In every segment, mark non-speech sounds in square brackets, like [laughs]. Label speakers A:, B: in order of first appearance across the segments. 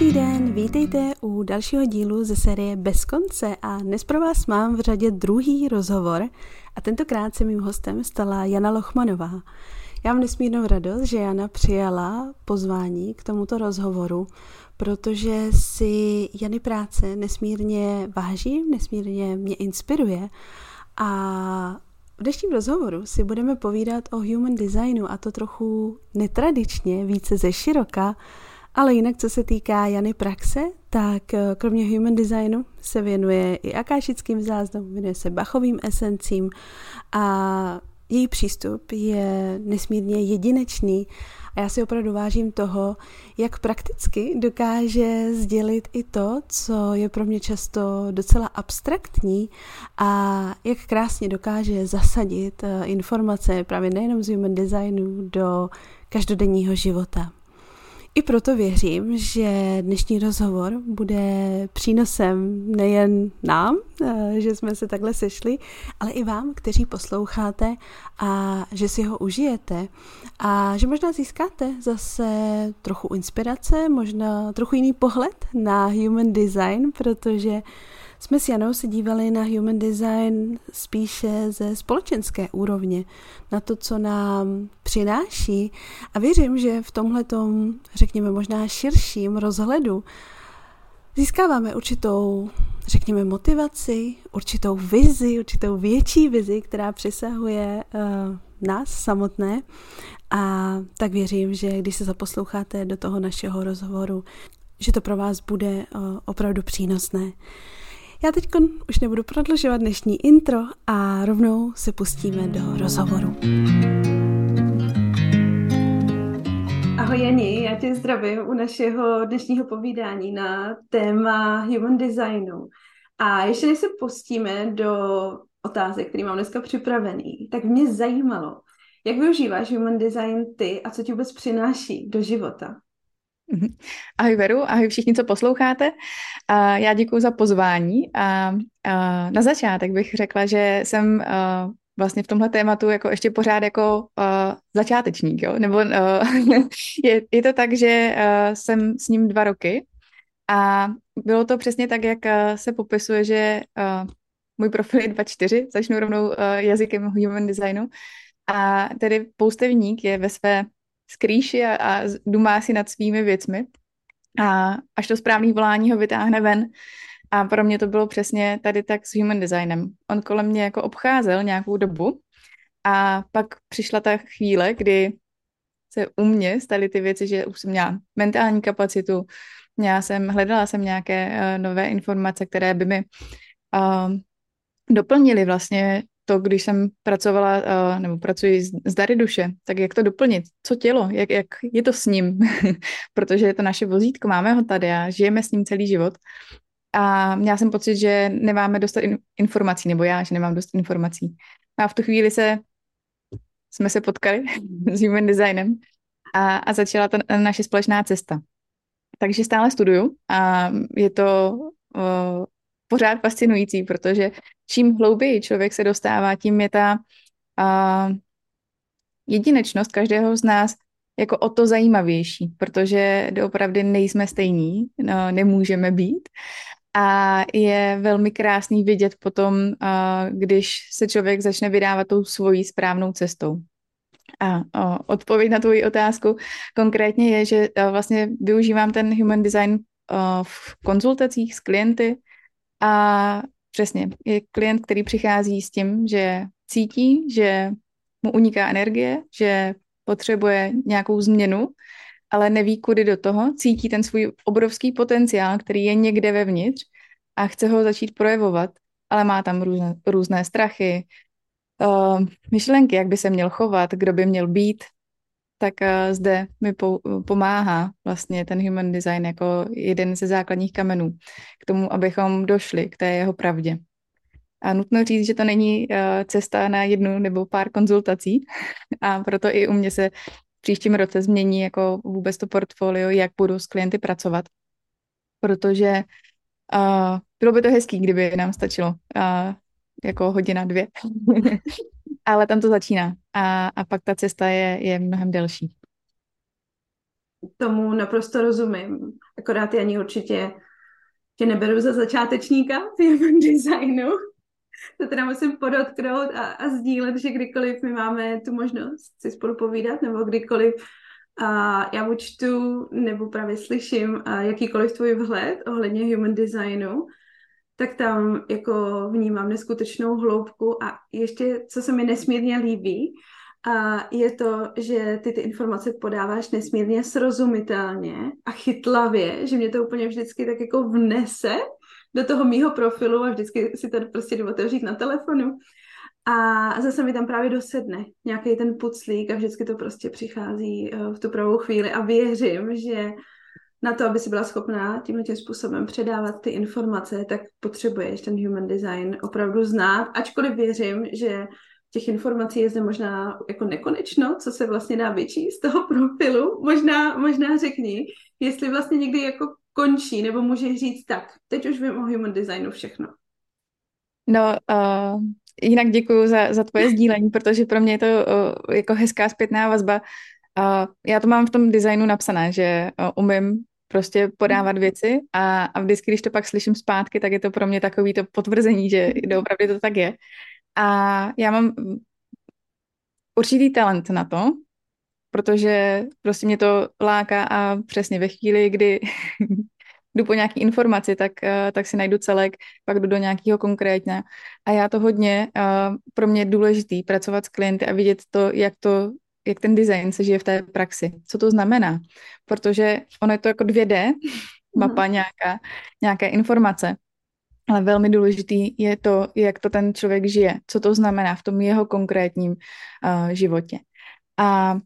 A: Dobrý den, vítejte u dalšího dílu ze série Bez konce a dnes pro vás mám v řadě druhý rozhovor a tentokrát se mým hostem stala Jana Lochmanová. Já mám nesmírnou radost, že Jana přijala pozvání k tomuto rozhovoru, protože si Jany práce nesmírně vážím, nesmírně mě inspiruje a v dnešním rozhovoru si budeme povídat o human designu a to trochu netradičně, více ze široka, ale jinak, co se týká Jany praxe, tak eh, kromě human designu se věnuje i akášickým záznamům, věnuje se bachovým esencím a její přístup je nesmírně jedinečný a já si opravdu vážím toho, jak prakticky dokáže sdělit i to, co je pro mě často docela abstraktní a jak krásně dokáže zasadit eh, informace právě nejenom z human designu do každodenního života. I proto věřím, že dnešní rozhovor bude přínosem nejen nám, eh, že jsme se takhle sešli, ale i vám, kteří posloucháte a že si ho užijete. A že možná získáte zase trochu inspirace, možná trochu jiný pohled na human design, protože jsme s Janou se dívali na human design spíše ze společenské úrovně, na to, co nám přináší. A věřím, že v tomhletom, řekněme, možná širším rozhledu získáváme určitou, řekněme, motivaci, určitou vizi, určitou větší vizi, která přesahuje uh, nás samotné. A tak věřím, že když se zaposloucháte do toho našeho rozhovoru, že to pro vás bude uh, opravdu přínosné. Já teď už nebudu prodlužovat dnešní intro a rovnou se pustíme do rozhovoru. Ahoj Jani, já tě zdravím u našeho dnešního povídání na téma human designu. A ještě než se pustíme do otázek, které mám dneska připravený, tak mě zajímalo, jak využíváš human design ty a co ti vůbec přináší do života? [laughs]
B: Ahoj Veru, ahoj všichni, co posloucháte. Já děkuji za pozvání a, na začátek bych řekla, že jsem vlastně v tomhle tématu jako ještě pořád jako a, začátečník, jo? nebo a, [laughs] je, je to tak, že a, jsem s ním dva roky a bylo to přesně tak, jak se popisuje, že a, můj profil je 2.4, začnu rovnou a, jazykem human designu a tedy poustevník je ve své skrýši a, a dumá si nad svými věcmi. A až to správný volání ho vytáhne ven. A pro mě to bylo přesně tady tak s human designem. On kolem mě jako obcházel nějakou dobu a pak přišla ta chvíle, kdy se u mě staly ty věci, že už jsem měla mentální kapacitu, měla jsem, hledala jsem nějaké uh, nové informace, které by mi uh, doplnily vlastně to, když jsem pracovala, uh, nebo pracuji s dary duše, tak jak to doplnit? Co tělo? Jak, jak je to s ním? [laughs] Protože je to naše vozítko, máme ho tady a žijeme s ním celý život. A měla jsem pocit, že nemáme dost informací, nebo já, že nemám dost informací. A v tu chvíli se jsme se potkali [laughs] s human designem a, a začala ta naše společná cesta. Takže stále studuju a je to uh, pořád fascinující, protože čím hlouběji člověk se dostává, tím je ta uh, jedinečnost každého z nás jako o to zajímavější, protože doopravdy nejsme stejní, no, nemůžeme být. A je velmi krásný vidět potom, uh, když se člověk začne vydávat tou svojí správnou cestou. A o, odpověď na tvoji otázku konkrétně je, že vlastně využívám ten human design v konzultacích s klienty a Přesně. Je klient, který přichází s tím, že cítí, že mu uniká energie, že potřebuje nějakou změnu, ale neví, kudy do toho, cítí ten svůj obrovský potenciál, který je někde vevnitř a chce ho začít projevovat, ale má tam různé, různé strachy, uh, myšlenky, jak by se měl chovat, kdo by měl být, tak uh, zde mi po, pomáhá vlastně ten human design jako jeden ze základních kamenů k tomu, abychom došli k té jeho pravdě. A nutno říct, že to není uh, cesta na jednu nebo pár konzultací [laughs] a proto i u mě se v příštím roce změní jako vůbec to portfolio, jak budu s klienty pracovat. Protože uh, bylo by to hezký, kdyby nám stačilo uh, jako hodina, dvě. [laughs] ale tam to začíná a, a pak ta cesta je, je mnohem delší.
A: tomu naprosto rozumím. Akorát já ani určitě tě neberu za začátečníka v human designu. [laughs] To teda musím podotknout a, a sdílet, že kdykoliv my máme tu možnost si spolu povídat, nebo kdykoliv a já buď čtu, nebo právě slyším a jakýkoliv tvůj vhled ohledně human designu, tak tam jako vnímám neskutečnou hloubku a ještě, co se mi nesmírně líbí, a je to, že ty ty informace podáváš nesmírně srozumitelně a chytlavě, že mě to úplně vždycky tak jako vnese do toho mýho profilu a vždycky si to prostě jdu otevřít na telefonu. A zase mi tam právě dosedne nějaký ten puclík a vždycky to prostě přichází eh, v tu pravou chvíli a věřím, že na to, aby si byla schopná tímhle tím způsobem předávat ty informace, tak potřebuješ ten human design opravdu znát, ačkoliv věřím, že těch informací je zde možná jako nekonečno, co se vlastně dá vyčíst z toho profilu. Možná, možná řekni, jestli vlastně někdy jako končí, nebo můžeš říct tak, teď už vím o human designu všechno.
B: No, uh, jinak děkuji za, za tvoje [laughs] sdílení, protože pro mě je to uh, jako hezká zpětná vazba. Uh, já to mám v tom designu napsané, že uh, umím prostě podávat věci a, a vždycky, když to pak slyším zpátky, tak je to pro mě takový to potvrzení, že opravdu to tak je. A já mám určitý talent na to, protože prostě mě to láká a přesně ve chvíli, kdy [laughs] jdu po nějaký informaci, tak, uh, tak si najdu celek, pak jdu do nějakého konkrétně. A já to hodně, uh, pro mě je důležitý pracovat s klienty a vidět to, jak to jak ten design se žije v té praxi. Co to znamená? Protože ono je to jako 2D, mhm. mapa nějaká, nějaké informace, ale velmi důležitý je to, jak to ten člověk žije, co to znamená v tom jeho konkrétním uh, životě. A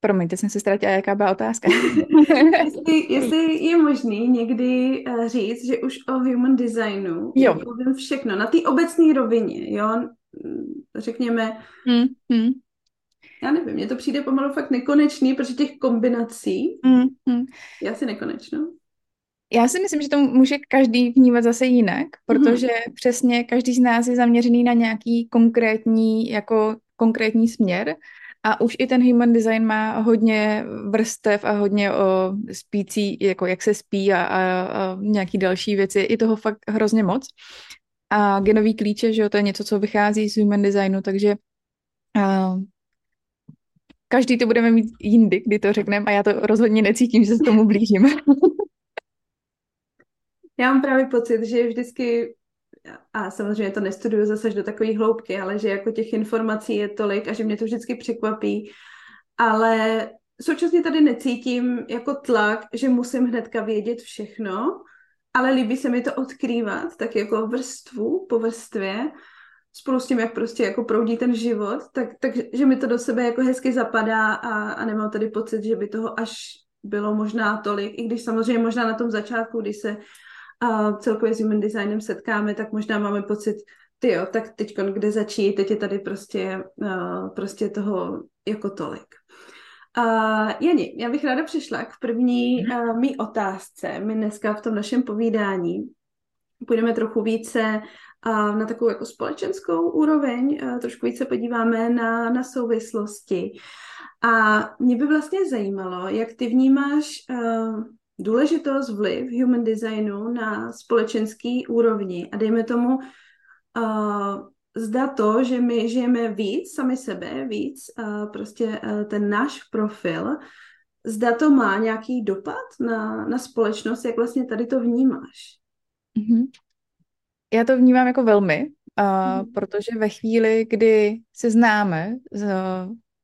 B: Promiňte, jsem se ztratila, jaká byla otázka. [laughs]
A: jestli, jestli je možný někdy uh, říct, že už o human designu jo. všechno, na té obecné rovině, jo, řekněme, hmm, hmm. Já nevím, mně to přijde pomalu fakt nekonečný, protože těch kombinací hmm, hmm. je asi nekonečno.
B: Já si myslím, že to může každý vnímat zase jinak, protože mm-hmm. přesně každý z nás je zaměřený na nějaký konkrétní, jako konkrétní směr a už i ten human design má hodně vrstev a hodně o spící, jako jak se spí a, a, a nějaký další věci, i toho fakt hrozně moc. A genový klíče, že jo, to je něco, co vychází z human designu, takže a, každý to budeme mít jindy, kdy to řekneme a já to rozhodně necítím, že se tomu blížím. [laughs]
A: Já mám právě pocit, že vždycky, a samozřejmě to nestuduju zase do takové hloubky, ale že jako těch informací je tolik a že mě to vždycky překvapí, ale současně tady necítím jako tlak, že musím hnedka vědět všechno, ale líbí se mi to odkrývat, tak jako vrstvu po vrstvě, spolu s tím, jak prostě jako proudí ten život, tak, tak že mi to do sebe jako hezky zapadá a, a nemám tady pocit, že by toho až bylo možná tolik, i když samozřejmě možná na tom začátku, když se a celkově s human designem setkáme, tak možná máme pocit, ty jo, tak teď kde začít, teď je tady prostě, uh, prostě toho jako tolik. Uh, Jani, já bych ráda přišla k první uh, mý otázce. My dneska v tom našem povídání půjdeme trochu více uh, na takovou jako společenskou úroveň, uh, trošku více podíváme na, na souvislosti. A mě by vlastně zajímalo, jak ty vnímáš uh, důležitost, vliv human designu na společenský úrovni a dejme tomu uh, zda to, že my žijeme víc sami sebe, víc uh, prostě uh, ten náš profil, zda to má nějaký dopad na, na společnost, jak vlastně tady to vnímáš?
B: Mm-hmm. Já to vnímám jako velmi, uh, mm. protože ve chvíli, kdy se známe,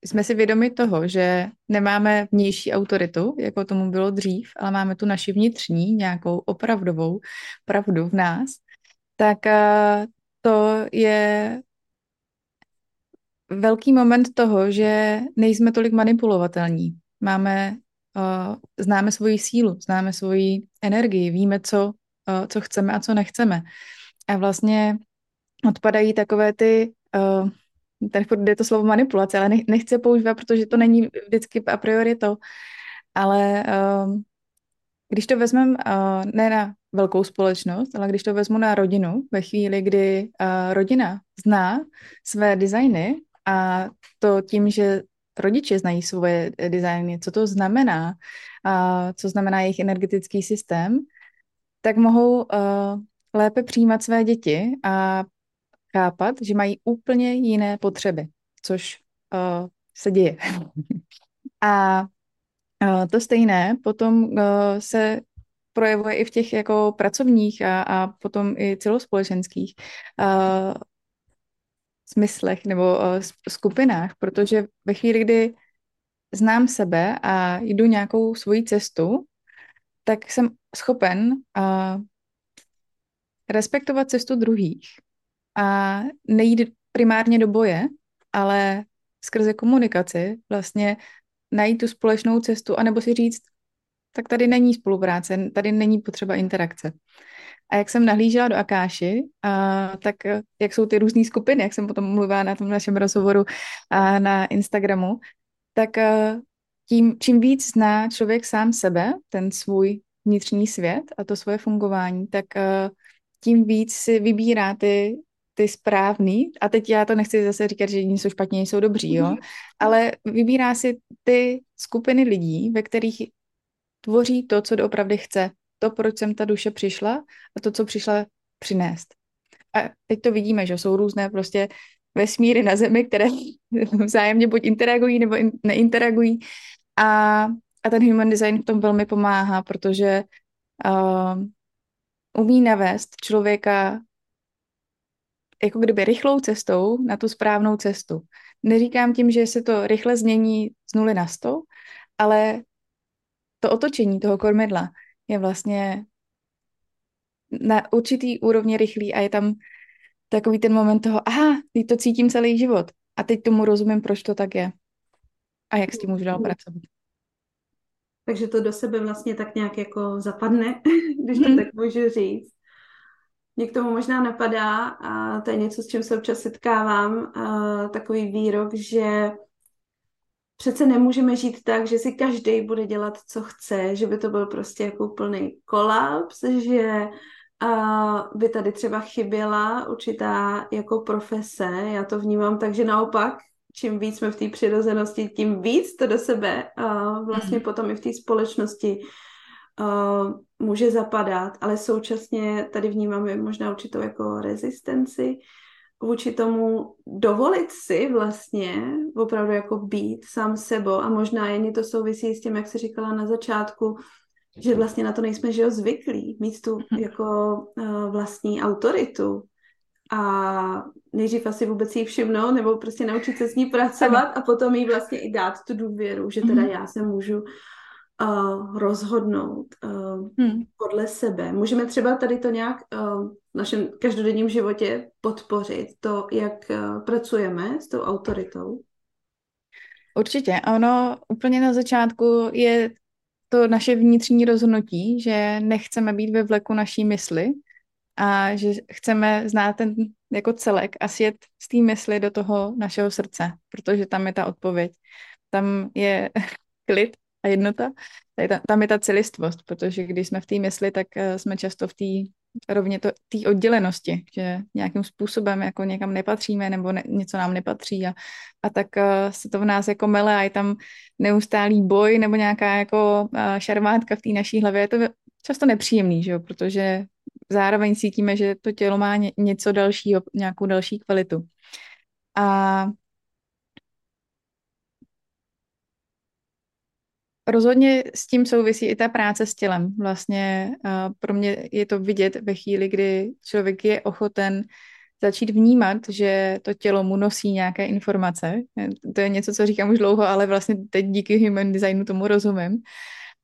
B: jsme si vědomi toho, že nemáme vnější autoritu, jako tomu bylo dřív, ale máme tu naši vnitřní, nějakou opravdovou pravdu v nás, tak eh, to je velký moment toho, že nejsme tolik manipulovatelní. Máme, uh, známe svoji sílu, známe svoji energii, víme, co, uh, co chceme a co nechceme. A vlastně odpadají takové ty uh, tady jde to slovo manipulace, ale nechci používat, protože to není vždycky a priori to, ale uh, když to vezmeme uh, ne na velkou společnost, ale když to vezmu na rodinu, ve chvíli, kdy uh, rodina zná své designy a to tím, že rodiče znají svoje designy, co to znamená, a co znamená jejich energetický systém, tak mohou uh, lépe přijímat své děti a chápat, že mají úplně jiné potřeby, což uh, se děje. [laughs] a uh, to stejné potom uh, se projevuje i v těch jako pracovních a, a potom i celospolečenských uh, smyslech nebo uh, skupinách, protože ve chvíli, kdy znám sebe a jdu nějakou svoji cestu, tak jsem schopen uh, respektovat cestu druhých a nejít primárně do boje, ale skrze komunikaci vlastně najít tu společnou cestu, anebo si říct, tak tady není spolupráce, tady není potřeba interakce. A jak jsem nahlížela do Akáši, a, tak jak jsou ty různé skupiny, jak jsem potom mluvila na tom našem rozhovoru a na Instagramu, tak a, tím, čím víc zná člověk sám sebe, ten svůj vnitřní svět a to svoje fungování, tak a, tím víc si vybírá ty, ty správný, a teď já to nechci zase říkat, že jiní jsou špatně, jsou dobří, jo, mhm. ale vybírá si ty skupiny lidí, ve kterých tvoří to, co doopravdy chce. To, proč jsem ta duše přišla a to, co přišla přinést. A teď to vidíme, že jsou různé prostě vesmíry na Zemi, které [laughs] vzájemně buď interagují nebo in, neinteragují. A, a ten human design v tom velmi pomáhá, protože uh, umí navést člověka jako kdyby rychlou cestou na tu správnou cestu. Neříkám tím, že se to rychle změní z nuly na sto, ale to otočení toho kormidla je vlastně na určitý úrovni rychlý a je tam takový ten moment toho, aha, teď to cítím celý život a teď tomu rozumím, proč to tak je a jak s tím můžu dál pracovat.
A: Takže to do sebe vlastně tak nějak jako zapadne, [laughs] když to hmm. tak můžu říct. Mě k tomu možná napadá, a to je něco, s čím se občas setkávám, takový výrok, že přece nemůžeme žít tak, že si každý bude dělat, co chce, že by to byl prostě jako plný kolaps, že uh, by tady třeba chyběla určitá jako profese. Já to vnímám tak, že naopak, čím víc jsme v té přirozenosti, tím víc to do sebe uh, vlastně mm. potom i v té společnosti uh, může zapadat, ale současně tady vnímáme možná určitou jako rezistenci, vůči tomu dovolit si vlastně opravdu jako být sám sebou a možná jen to souvisí s tím, jak se říkala na začátku, že vlastně na to nejsme že jo, zvyklí, mít tu mhm. jako uh, vlastní autoritu a nejdřív asi vůbec jí všimnout nebo prostě naučit se s ní pracovat a potom jí vlastně i dát tu důvěru, že teda mhm. já se můžu uh, rozhodnout uh, hmm. podle sebe. Můžeme třeba tady to nějak uh, v našem každodenním životě podpořit, to, jak uh, pracujeme s tou autoritou?
B: Určitě. Ono úplně na začátku je to naše vnitřní rozhodnutí, že nechceme být ve vleku naší mysli a že chceme znát ten jako celek a sjet z té mysli do toho našeho srdce, protože tam je ta odpověď. Tam je [laughs] klid a jednota, ta, tam je ta celistvost, protože když jsme v té mysli, tak uh, jsme často v té rovně to, té oddělenosti, že nějakým způsobem jako někam nepatříme nebo ne, něco nám nepatří a, a tak uh, se to v nás jako mele a je tam neustálý boj nebo nějaká jako uh, šarmátka v té naší hlavě. Je to často nepříjemný, že jo? protože zároveň cítíme, že to tělo má ně, něco dalšího, nějakou další kvalitu. A Rozhodně s tím souvisí i ta práce s tělem. Vlastně pro mě je to vidět ve chvíli, kdy člověk je ochoten začít vnímat, že to tělo mu nosí nějaké informace. To je něco, co říkám už dlouho, ale vlastně teď díky human designu tomu rozumím.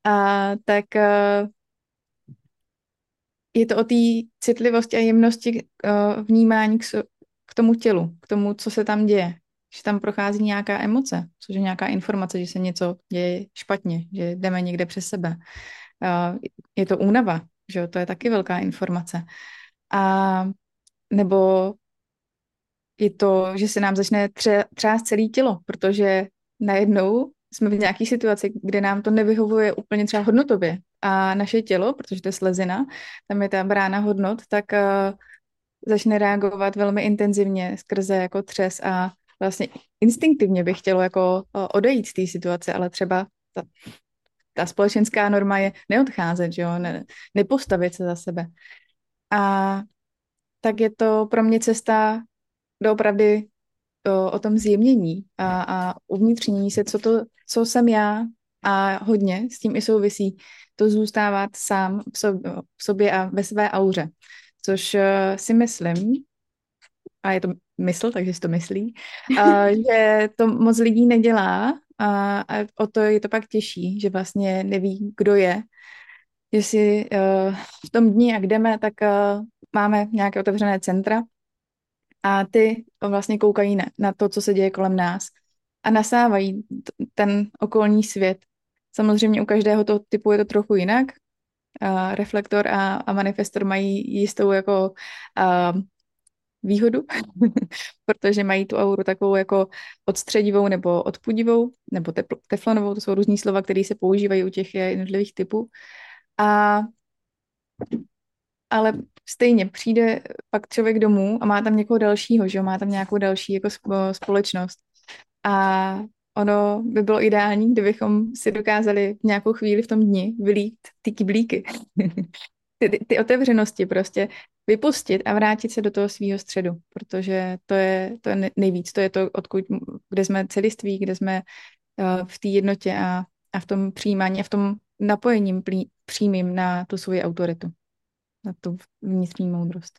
B: A tak uh, je to o té citlivosti a jemnosti uh, vnímání k, k tomu tělu, k tomu, co se tam děje že tam prochází nějaká emoce, což je nějaká informace, že se něco děje špatně, že jdeme někde přes sebe. Je to únava, že to je taky velká informace. A nebo je to, že se nám začne tře- třást celé tělo, protože najednou jsme v nějaké situaci, kde nám to nevyhovuje úplně třeba hodnotově. A naše tělo, protože to je slezina, tam je ta brána hodnot, tak uh, začne reagovat velmi intenzivně skrze jako třes a vlastně instinktivně by chtělo jako odejít z té situace, ale třeba ta, ta společenská norma je neodcházet, že jo? Ne, nepostavit se za sebe. A tak je to pro mě cesta doopravdy o, o tom zjemnění a, a uvnitřnění se, co, to, co jsem já a hodně s tím i souvisí to zůstávat sám v sobě, a ve své auře, což uh, si myslím, a je to mysl, takže si to myslí, uh, [laughs] že to moc lidí nedělá a, a o to je to pak těžší, že vlastně neví, kdo je, jestli uh, v tom dní, jak jdeme, tak uh, máme nějaké otevřené centra a ty vlastně koukají na, na to, co se děje kolem nás a nasávají ten okolní svět. Samozřejmě u každého toho typu je to trochu jinak. Uh, reflektor a, a manifestor mají jistou jako uh, výhodu, [laughs] protože mají tu auru takovou jako odstředivou nebo odpudivou, nebo tepl, teflonovou, to jsou různý slova, které se používají u těch jednotlivých typů. A ale stejně přijde pak člověk domů a má tam někoho dalšího, že jo? má tam nějakou další jako společnost. A ono by bylo ideální, kdybychom si dokázali v nějakou chvíli v tom dni vylít ty kyblíky. [laughs] ty, ty, ty otevřenosti prostě vypustit a vrátit se do toho svého středu, protože to je, to je nejvíc, to je to, odkud, kde jsme celiství, kde jsme uh, v té jednotě a, a v tom přijímání a v tom napojením plí, přímým na tu svoji autoritu na tu vnitřní moudrost.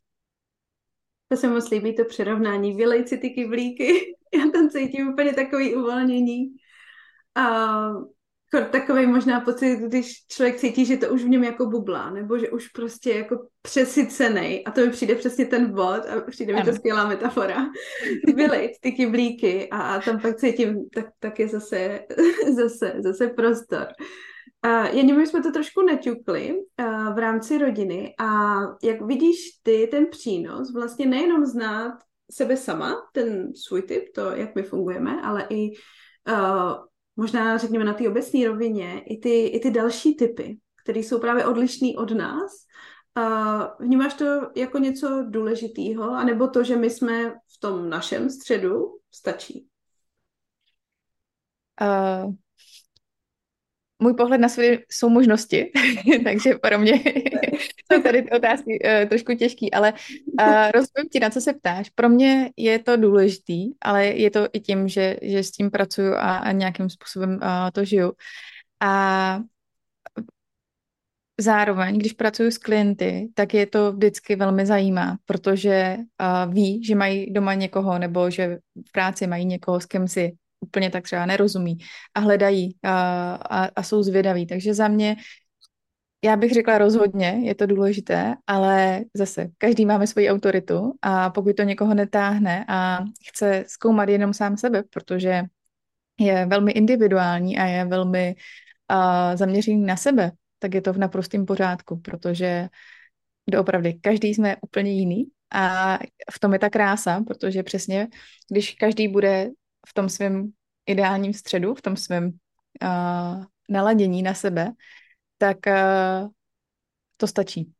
A: To se moc líbí, to přirovnání. Vylej si ty kyblíky. [laughs] [laughs] Já tam cítím úplně takový uvolnění. A takový možná pocit, když člověk cítí, že to už v něm jako bublá, nebo že už prostě jako přesycený. A to mi přijde přesně ten bod a přijde mi to skvělá metafora. [laughs] Vylejt ty kyblíky a, a tam pak cítím, tak, tak je zase, [laughs] zase, zase prostor. Uh, Janě, my jsme to trošku naťukli uh, v rámci rodiny a jak vidíš ty ten přínos, vlastně nejenom znát sebe sama, ten svůj typ, to, jak my fungujeme, ale i uh, možná řekněme na té obecné rovině, i ty, i ty další typy, které jsou právě odlišný od nás. Uh, vnímáš to jako něco důležitého, anebo to, že my jsme v tom našem středu, stačí?
B: Uh, můj pohled na svět jsou možnosti, [laughs] takže pro mě [laughs] jsou tady ty otázky uh, trošku těžký, ale uh, rozumím ti, na co se ptáš. Pro mě je to důležitý, ale je to i tím, že, že s tím pracuju a, a nějakým způsobem uh, to žiju. A zároveň, když pracuji s klienty, tak je to vždycky velmi zajímá, protože uh, ví, že mají doma někoho nebo že v práci mají někoho, s kým si úplně tak třeba nerozumí a hledají a, a, a jsou zvědaví. Takže za mě, já bych řekla rozhodně, je to důležité, ale zase, každý máme svoji autoritu a pokud to někoho netáhne a chce zkoumat jenom sám sebe, protože je velmi individuální a je velmi uh, zaměřený na sebe, tak je to v naprostém pořádku, protože doopravdy každý jsme úplně jiný a v tom je ta krása, protože přesně, když každý bude v tom svém ideálním středu, v tom svém uh, naladění na sebe, tak uh, to stačí.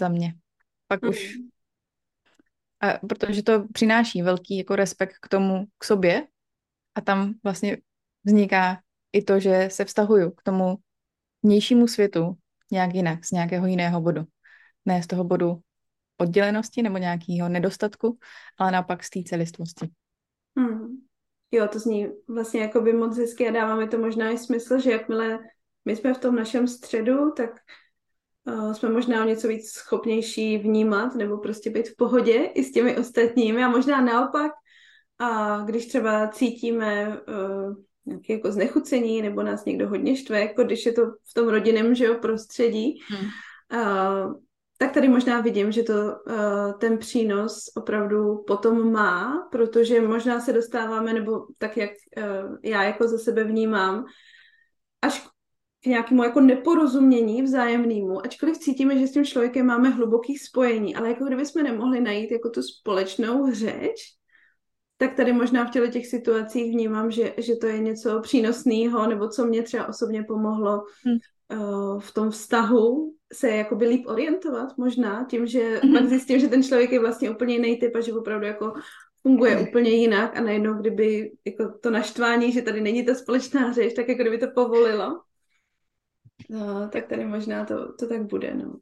B: Za mě. Pak mm. už. A protože to přináší velký jako respekt k tomu, k sobě a tam vlastně vzniká i to, že se vztahuju k tomu vnějšímu světu nějak jinak, z nějakého jiného bodu. Ne z toho bodu oddělenosti nebo nějakého nedostatku, ale naopak z té celistvosti.
A: Hmm. Jo, to zní vlastně jako by moc hezky a dává mi to možná i smysl, že jakmile my jsme v tom našem středu, tak uh, jsme možná o něco víc schopnější vnímat nebo prostě být v pohodě i s těmi ostatními a možná naopak, a když třeba cítíme uh, nějaké jako znechucení nebo nás někdo hodně štve, jako když je to v tom rodinném že jo, prostředí, hmm. uh, tak tady možná vidím, že to uh, ten přínos opravdu potom má, protože možná se dostáváme, nebo tak, jak uh, já jako za sebe vnímám, až k nějakému jako neporozumění vzájemnému, ačkoliv cítíme, že s tím člověkem máme hluboký spojení, ale jako kdyby jsme nemohli najít jako tu společnou řeč, tak tady možná v těle těch situacích vnímám, že, že to je něco přínosného, nebo co mě třeba osobně pomohlo hmm. uh, v tom vztahu se jakoby líp orientovat možná tím, že mm-hmm. pak zjistím, že ten člověk je vlastně úplně jiný typ a že opravdu jako funguje úplně jinak a najednou, kdyby jako to naštvání, že tady není ta společná řeč, tak jako kdyby to povolilo, no, tak tady možná to, to tak bude, no.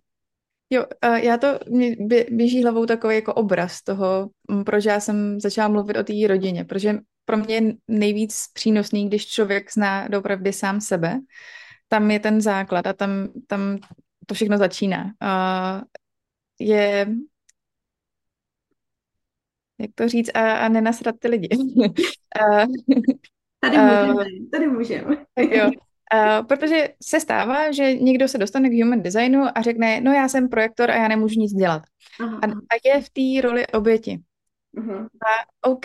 B: Jo, já to, mě běží hlavou takový jako obraz toho, proč já jsem začala mluvit o té rodině, protože pro mě je nejvíc přínosný, když člověk zná dopravdy sám sebe. Tam je ten základ a tam, tam to všechno začíná. Uh, je jak to říct, a, a nenasrat ty lidi. [laughs]
A: tady můžeme, tady můžeme.
B: jo. [laughs] Uh, protože se stává, že někdo se dostane k human designu a řekne, no já jsem projektor a já nemůžu nic dělat. Aha. A, a je v té roli oběti. Uh-huh. A OK,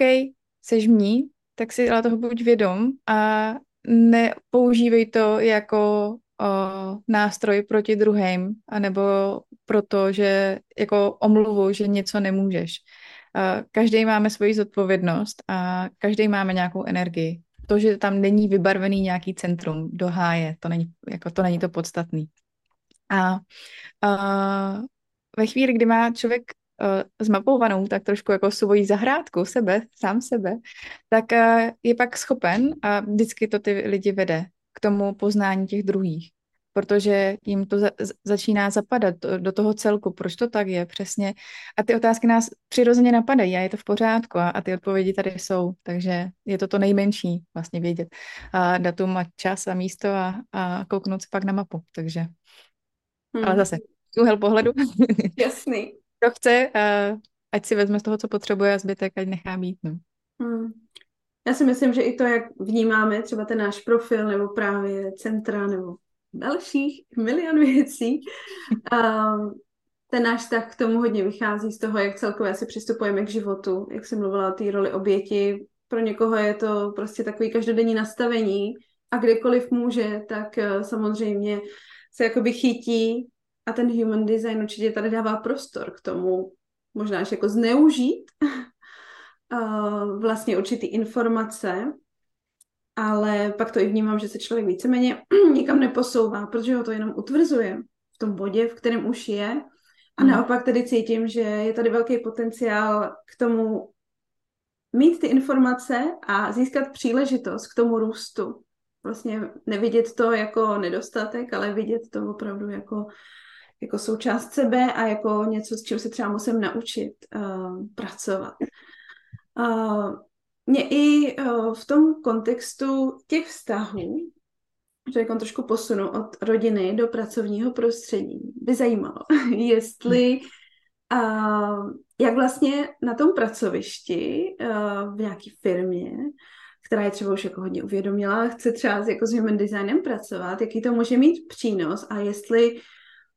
B: seš mní, tak si ale toho buď vědom a nepoužívej to jako uh, nástroj proti druhým, anebo proto, že jako omluvu, že něco nemůžeš. Každý máme svoji zodpovědnost a každý máme nějakou energii to, že tam není vybarvený nějaký centrum do háje, to není, jako, to není to podstatný. A uh, ve chvíli, kdy má člověk uh, zmapovanou tak trošku jako svoji zahrádku sebe, sám sebe, tak uh, je pak schopen a vždycky to ty lidi vede k tomu poznání těch druhých protože jim to za, začíná zapadat do, toho celku, proč to tak je přesně. A ty otázky nás přirozeně napadají a je to v pořádku a, a ty odpovědi tady jsou, takže je to to nejmenší vlastně vědět. A datum a čas a místo a, a kouknout se pak na mapu, takže. Hmm. Ale zase, úhel pohledu. [laughs]
A: Jasný.
B: Kdo chce, a, ať si vezme z toho, co potřebuje a zbytek ať nechá být. No. Hmm.
A: Já si myslím, že i to, jak vnímáme třeba ten náš profil nebo právě centra nebo dalších milion věcí. A ten náš vztah k tomu hodně vychází z toho, jak celkově si přistupujeme k životu, jak jsem mluvila o té roli oběti. Pro někoho je to prostě takový každodenní nastavení a kdekoliv může, tak eh, samozřejmě se jakoby chytí a ten human design určitě tady dává prostor k tomu, možná až jako zneužít vlastně určitý informace ale pak to i vnímám, že se člověk víceméně [clears throat] nikam neposouvá, protože ho to jenom utvrzuje v tom bodě, v kterém už je. A hmm. naopak tedy cítím, že je tady velký potenciál k tomu mít ty informace a získat příležitost k tomu růstu. Vlastně nevidět to jako nedostatek, ale vidět to opravdu jako, jako součást sebe a jako něco, s čím se třeba musím naučit uh, pracovat. Mě i uh, v tom kontextu těch vztahů, že jako trošku posunu od rodiny do pracovního prostředí, by zajímalo, [laughs] jestli uh, jak vlastně na tom pracovišti uh, v nějaké firmě, která je třeba už jako hodně uvědomila, chce třeba jako s human designem pracovat, jaký to může mít přínos a jestli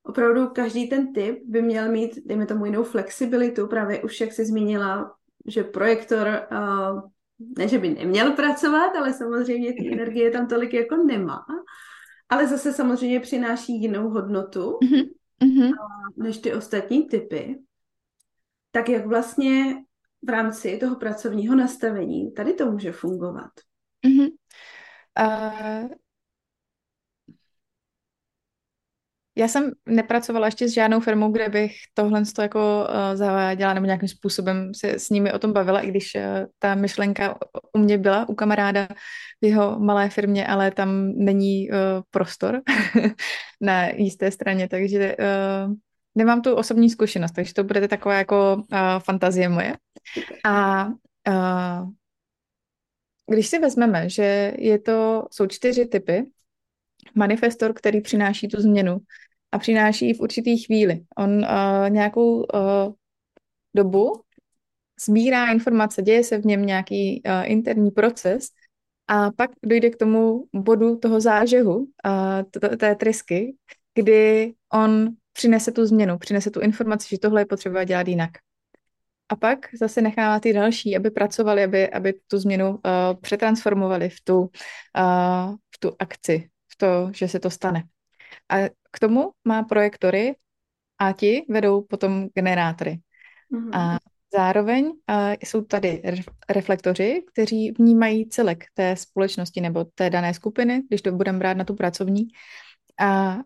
A: opravdu každý ten typ by měl mít, dejme tomu, jinou flexibilitu, právě už jak jsi zmínila, že projektor uh, ne, že by neměl pracovat, ale samozřejmě ty [laughs] energie tam tolik jako nemá. Ale zase samozřejmě přináší jinou hodnotu mm-hmm. než ty ostatní typy. Tak jak vlastně v rámci toho pracovního nastavení tady to může fungovat? Mm-hmm. Uh,
B: Já jsem nepracovala ještě s žádnou firmou, kde bych tohle jako uh, zaváděla nebo nějakým způsobem se s nimi o tom bavila, i když uh, ta myšlenka u mě byla, u kamaráda v jeho malé firmě, ale tam není uh, prostor [laughs] na jisté straně, takže nemám tu osobní zkušenost, takže to bude taková jako fantazie moje. A když si vezmeme, že je to, jsou čtyři typy, manifestor, který přináší tu změnu, a přináší v určitý chvíli. On uh, nějakou uh, dobu sbírá informace, děje se v něm nějaký uh, interní proces a pak dojde k tomu bodu toho zážehu, uh, té trysky, kdy on přinese tu změnu, přinese tu informaci, že tohle je potřeba dělat jinak. A pak zase nechává ty další, aby pracovali, aby, aby tu změnu uh, přetransformovali v tu, uh, v tu akci, to, že se to stane. A k tomu má projektory a ti vedou potom generátory. Mm-hmm. A zároveň uh, jsou tady reflektoři, kteří vnímají celek té společnosti nebo té dané skupiny, když to budeme brát na tu pracovní, a uh,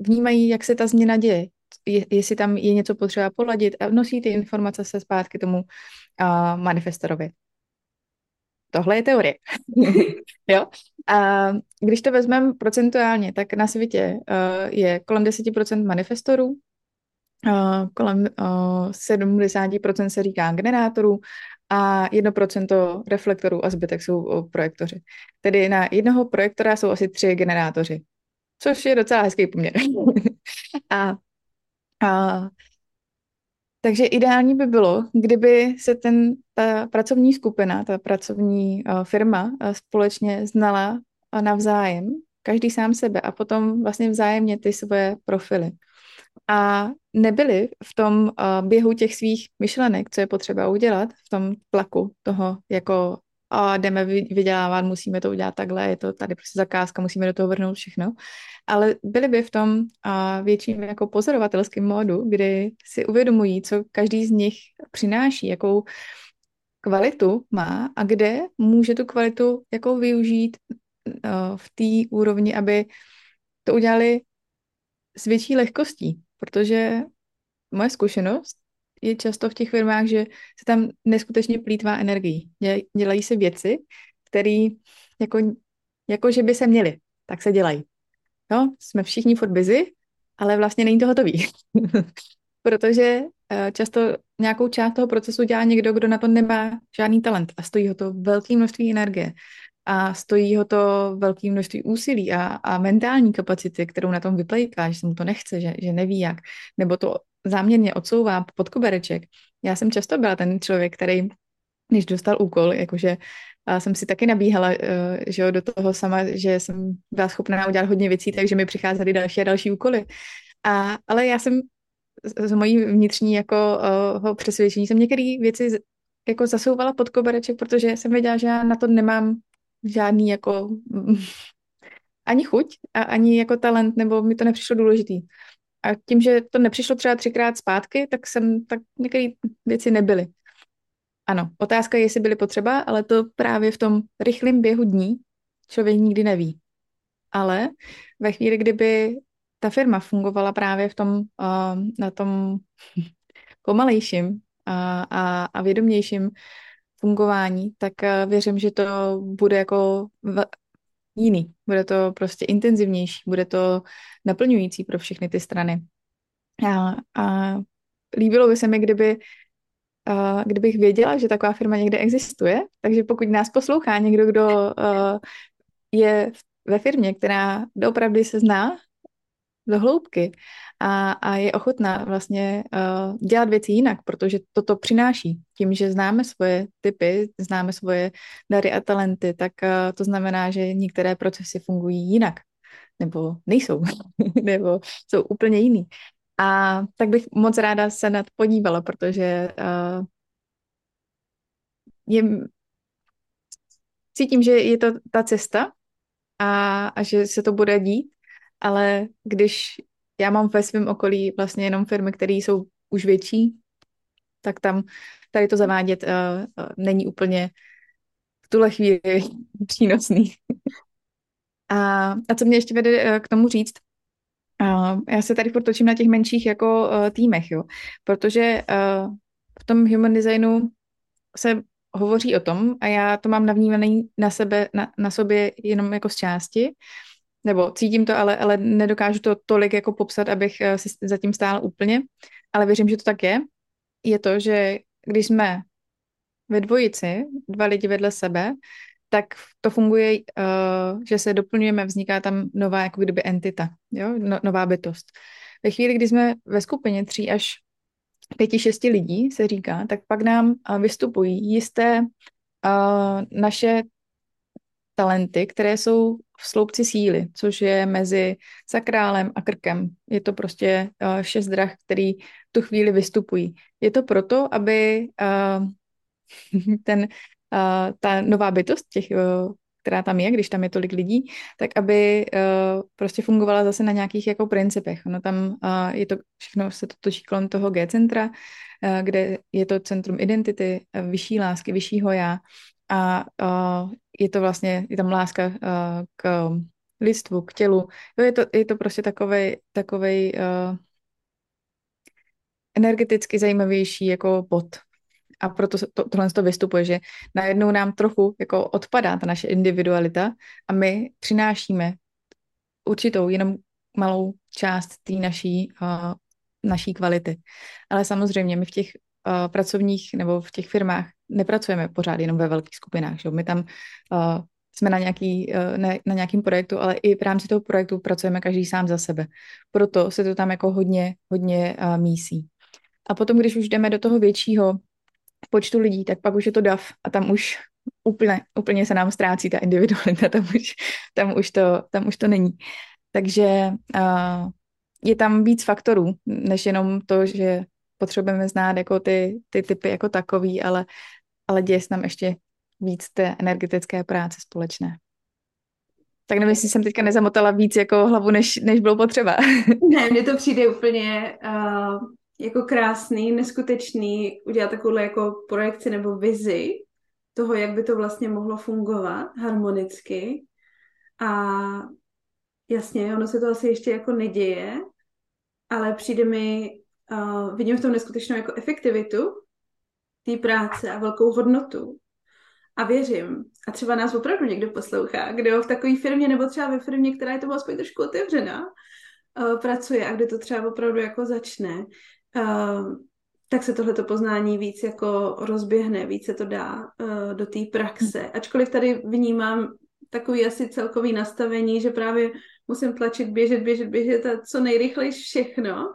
B: vnímají, jak se ta změna děje, je, jestli tam je něco potřeba poladit a nosí ty informace se zpátky tomu uh, manifestorovi. Tohle je teorie. [laughs] jo? A když to vezmeme procentuálně, tak na světě uh, je kolem 10% manifestorů, uh, kolem uh, 70% se říká generátorů a 1% reflektorů a zbytek jsou projektoři. Tedy na jednoho projektora jsou asi tři generátoři, což je docela hezký poměr. [laughs] a, a takže ideální by bylo, kdyby se ten, ta pracovní skupina, ta pracovní uh, firma uh, společně znala navzájem, každý sám sebe a potom vlastně vzájemně ty svoje profily. A nebyli v tom uh, běhu těch svých myšlenek, co je potřeba udělat, v tom tlaku toho, jako a jdeme vydělávat, musíme to udělat takhle, je to tady prostě zakázka, musíme do toho vrhnout všechno. Ale byli by v tom a větším jako pozorovatelským módu, kdy si uvědomují, co každý z nich přináší, jakou kvalitu má a kde může tu kvalitu jako využít v té úrovni, aby to udělali s větší lehkostí, protože moje zkušenost je často v těch firmách, že se tam neskutečně plítvá energií. Dělají se věci, které jako, jako, že by se měly, tak se dělají. Jo, jsme všichni furt busy, ale vlastně není to hotový. [laughs] Protože eh, často nějakou část toho procesu dělá někdo, kdo na to nemá žádný talent a stojí ho to velké množství energie a stojí ho to velké množství úsilí a, a mentální kapacity, kterou na tom vyplejká, že se mu to nechce, že, že neví jak, nebo to záměrně odsouvá pod kobereček. Já jsem často byla ten člověk, který, když dostal úkol, jakože a jsem si taky nabíhala uh, že jo, do toho sama, že jsem byla schopná udělat hodně věcí, takže mi přicházely další a další úkoly. A, ale já jsem z, z mojí vnitřní jako uh, přesvědčení jsem některé věci jako zasouvala pod kobereček, protože jsem věděla, že já na to nemám žádný jako [laughs] ani chuť a ani jako talent, nebo mi to nepřišlo důležitý. A tím, že to nepřišlo třeba třikrát zpátky, tak jsem, tak některé věci nebyly. Ano, otázka je, jestli byly potřeba, ale to právě v tom rychlém běhu dní člověk nikdy neví. Ale ve chvíli, kdyby ta firma fungovala právě v tom, uh, na tom [laughs] pomalejším a, a, a vědomějším fungování, tak uh, věřím, že to bude jako jiný. Bude to prostě intenzivnější, bude to naplňující pro všechny ty strany. A, a líbilo by se mi, kdyby uh, kdybych věděla, že taková firma někde existuje, takže pokud nás poslouchá někdo, kdo uh, je ve firmě, která doopravdy se zná do hloubky a, a je ochotná vlastně uh, dělat věci jinak, protože toto přináší. Tím, že známe svoje typy, známe svoje dary a talenty, tak uh, to znamená, že některé procesy fungují jinak, nebo nejsou, [laughs] nebo jsou úplně jiný. A tak bych moc ráda se nad podívala, protože uh, je, cítím, že je to ta cesta a, a že se to bude dít, ale když já mám ve svém okolí vlastně jenom firmy, které jsou už větší, tak tam tady to zavádět uh, uh, není úplně v tuhle chvíli [laughs] přínosný. a, a co mě ještě vede uh, k tomu říct, Uh, já se tady točím na těch menších jako uh, týmech, jo, protože uh, v tom human designu se hovoří o tom a já to mám navnímaný na sebe, na, na sobě jenom jako z části, nebo cítím to, ale, ale nedokážu to tolik jako popsat, abych si zatím stála úplně, ale věřím, že to tak je. Je to, že když jsme ve dvojici, dva lidi vedle sebe, tak to funguje, uh, že se doplňujeme, vzniká tam nová jako kdyby entita, jo? No, nová bytost. Ve chvíli, kdy jsme ve skupině tří až pěti, šesti lidí, se říká, tak pak nám uh, vystupují jisté naše talenty, které jsou v sloupci síly, což je mezi sakrálem a krkem. Je to prostě uh, šest drah, který tu chvíli vystupují. Je to proto, aby uh, [laughs] ten uh, ta nová bytost, těch, která tam je, když tam je tolik lidí, tak aby uh, prostě fungovala zase na nějakých jako principech. No tam uh, je to, všechno se to točí kolem toho G-centra, uh, kde je to centrum identity, uh, vyšší lásky, vyššího já a uh, je to vlastně, je tam láska uh, k lidstvu, k tělu. Jo, je, to, je to prostě takovej, takovej uh, energeticky zajímavější jako bod. A proto to, tohle to vystupuje, že najednou nám trochu jako odpadá ta naše individualita a my přinášíme určitou jenom malou část té naší, uh, naší kvality. Ale samozřejmě my v těch uh, pracovních nebo v těch firmách nepracujeme pořád jenom ve velkých skupinách. Že? My tam uh, jsme na, nějaký, uh, ne, na nějakým projektu, ale i v rámci toho projektu pracujeme každý sám za sebe. Proto se to tam jako hodně, hodně uh, mísí. A potom, když už jdeme do toho většího počtu lidí, tak pak už je to DAF a tam už úplně, úplně se nám ztrácí ta individualita, tam už, tam už, to, tam už to není. Takže uh, je tam víc faktorů, než jenom to, že potřebujeme znát jako ty, ty typy jako takový, ale, ale děje se tam ještě víc té energetické práce společné. Tak nevím, jestli jsem teďka nezamotala víc jako hlavu, než, než bylo potřeba. [laughs]
A: Ne, mně to přijde úplně uh, jako krásný, neskutečný udělat takovouhle jako projekci nebo vizi toho, jak by to vlastně mohlo fungovat harmonicky. A jasně, ono se to asi ještě jako neděje, ale přijde mi, uh, vidím v tom neskutečnou jako efektivitu té práce a velkou hodnotu. A věřím, a třeba nás opravdu někdo poslouchá, kdo v takové firmě nebo třeba ve firmě, která je tomu aspoň trošku otevřená, uh, pracuje a kde to třeba opravdu jako začne, uh, tak se tohleto poznání víc jako rozběhne, víc se to dá uh, do té praxe. Ačkoliv tady vnímám takový asi celkový nastavení, že právě musím tlačit, běžet, běžet, běžet a co nejrychleji všechno.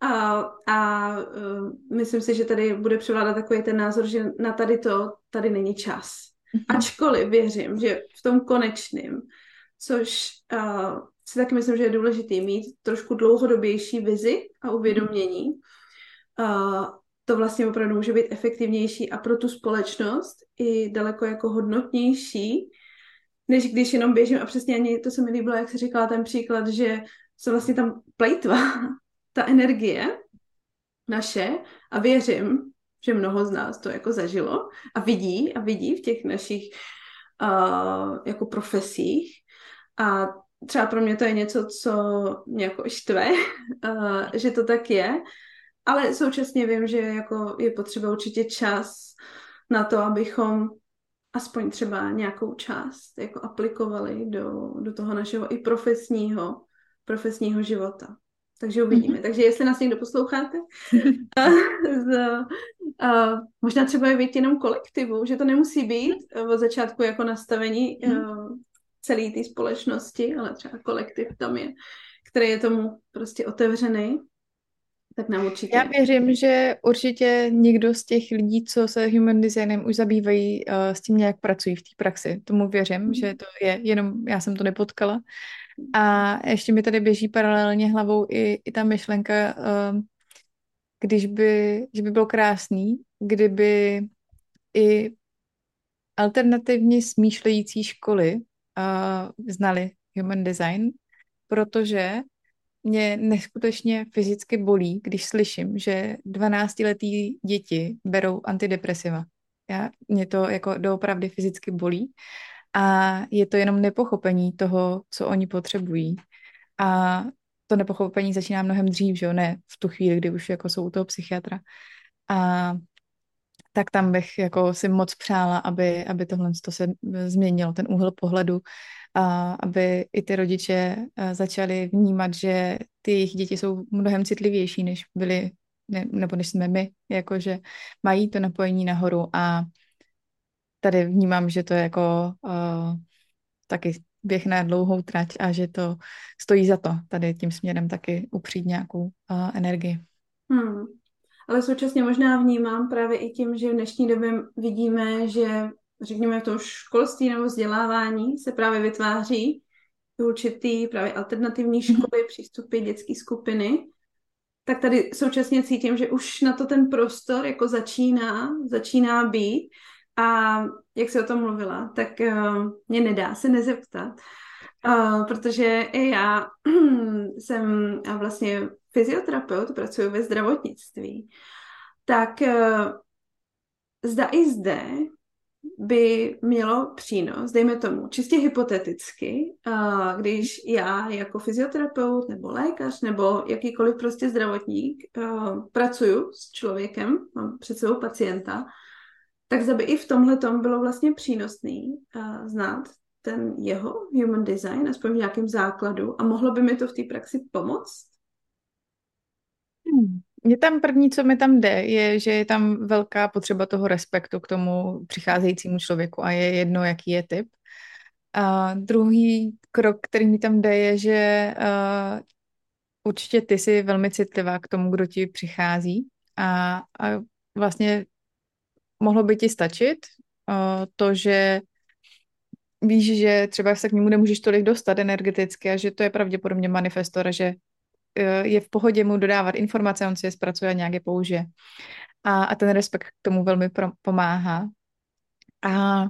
A: A, a uh, myslím si, že tady bude převládat takový ten názor, že na tady to, tady není čas. Mm-hmm. Ačkoliv věřím, že v tom konečným, což uh, si taky myslím, že je důležité mít trošku dlouhodobější vizi a uvědomění, uh, to vlastně opravdu může být efektivnější a pro tu společnost i daleko jako hodnotnější, než když jenom běžím a přesně ani to se mi líbilo, jak se říkala ten příklad, že se vlastně tam plejtvá ta energie naše a věřím, že mnoho z nás to jako zažilo a vidí a vidí v těch našich uh, jako profesích a třeba pro mě to je něco, co mě jako štve, [laughs] uh, že to tak je, ale současně vím, že jako je potřeba určitě čas na to, abychom aspoň třeba nějakou část jako aplikovali do, do toho našeho i profesního, profesního života. Takže uvidíme. Mm-hmm. Takže jestli nás někdo posloucháte, [laughs] z, a, možná třeba je být jenom kolektivu, že to nemusí být od začátku jako nastavení mm-hmm. celé té společnosti, ale třeba kolektiv tam je, který je tomu prostě otevřený tak nám určitě.
B: Já věřím, že určitě někdo z těch lidí, co se human designem už zabývají, uh, s tím nějak pracují v té praxi. Tomu věřím, mm. že to je, jenom já jsem to nepotkala. A ještě mi tady běží paralelně hlavou i, i ta myšlenka, uh, když by, že by bylo krásný, kdyby i alternativně smýšlející školy znali human design, protože mě neskutečně fyzicky bolí, když slyším, že 12-letý děti berou antidepresiva. Já, mě to jako doopravdy fyzicky bolí a je to jenom nepochopení toho, co oni potřebují. A to nepochopení začíná mnohem dřív, že jo, ne v tu chvíli, kdy už jako jsou u toho psychiatra. A tak tam bych jako si moc přála, aby, aby tohle to se změnilo, ten úhel pohledu, a aby i ty rodiče začali vnímat, že ty jejich děti jsou mnohem citlivější, než byly, ne, nebo než jsme my, jakože mají to napojení nahoru a tady vnímám, že to je jako uh, taky běh na dlouhou trať a že to stojí za to tady tím směrem taky upřít nějakou uh, energii.
A: Hmm. Ale současně možná vnímám právě i tím, že v dnešní době vidíme, že řekněme v tom školství nebo vzdělávání se právě vytváří určitý právě alternativní mhm. školy, přístupy, dětské skupiny, tak tady současně cítím, že už na to ten prostor jako začíná, začíná být a jak se o tom mluvila, tak uh, mě nedá se nezeptat, uh, protože i já [clears throat] jsem vlastně fyzioterapeut, pracuji ve zdravotnictví, tak uh, zda i zde by mělo přínos, dejme tomu, čistě hypoteticky, když já jako fyzioterapeut nebo lékař nebo jakýkoliv prostě zdravotník pracuju s člověkem, mám před sebou pacienta, tak aby i v tomhle tom bylo vlastně přínosný znát ten jeho human design, aspoň v nějakém základu a mohlo by mi to v té praxi pomoct?
B: Hmm. Mě tam první, co mi tam jde, je, že je tam velká potřeba toho respektu k tomu přicházejícímu člověku a je jedno, jaký je typ. A druhý krok, který mi tam jde, je, že uh, určitě ty jsi velmi citlivá k tomu, kdo ti přichází a, a vlastně mohlo by ti stačit uh, to, že víš, že třeba se k němu nemůžeš tolik dostat energeticky a že to je pravděpodobně manifestor, že Eh, je v pohodě mu dodávat informace, on si je zpracuje a nějak je použije. A, a ten respekt k tomu velmi pro, pomáhá. A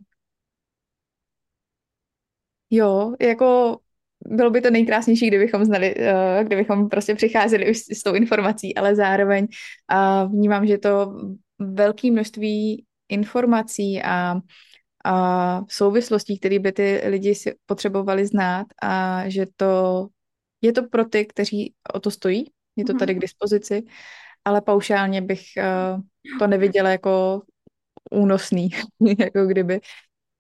B: jo, jako bylo by to nejkrásnější, kdybychom znali, uh, kdybychom prostě přicházeli už s tou informací, ale zároveň vnímám, že to velké množství informací a, a souvislostí, které by ty lidi si potřebovali znát a že to je to pro ty, kteří o to stojí, je to mhm. tady k dispozici, ale paušálně bych uh, to neviděla jako únosný, [laughs] jako kdyby.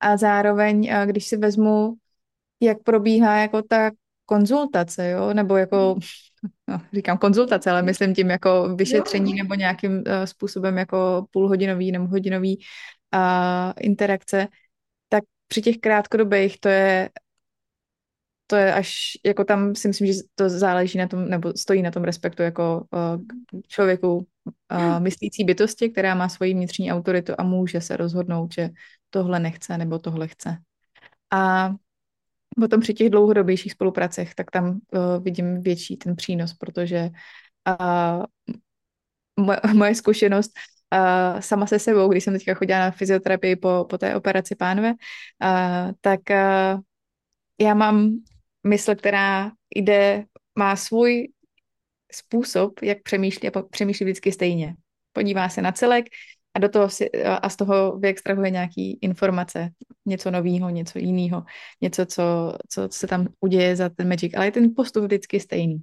B: A zároveň, uh, když si vezmu, jak probíhá jako ta konzultace, jo, nebo jako, no, říkám konzultace, ale myslím tím jako vyšetření nebo nějakým uh, způsobem jako půlhodinový nebo hodinový uh, interakce, tak při těch krátkodobých to je to je až, jako tam si myslím, že to záleží na tom, nebo stojí na tom respektu jako uh, člověku uh, myslící bytosti, která má svoji vnitřní autoritu a může se rozhodnout, že tohle nechce nebo tohle chce. A potom při těch dlouhodobějších spolupracech, tak tam uh, vidím větší ten přínos, protože uh, moje, [laughs] moje zkušenost uh, sama se sebou, když jsem teďka chodila na fyzioterapii po, po té operaci pánve, uh, tak uh, já mám mysl, která jde, má svůj způsob, jak přemýšlí a přemýšlí vždycky stejně. Podívá se na celek a do toho si, a z toho vyextrahuje nějaký informace, něco nového, něco jiného, něco, co, co se tam uděje za ten magic, ale je ten postup vždycky stejný.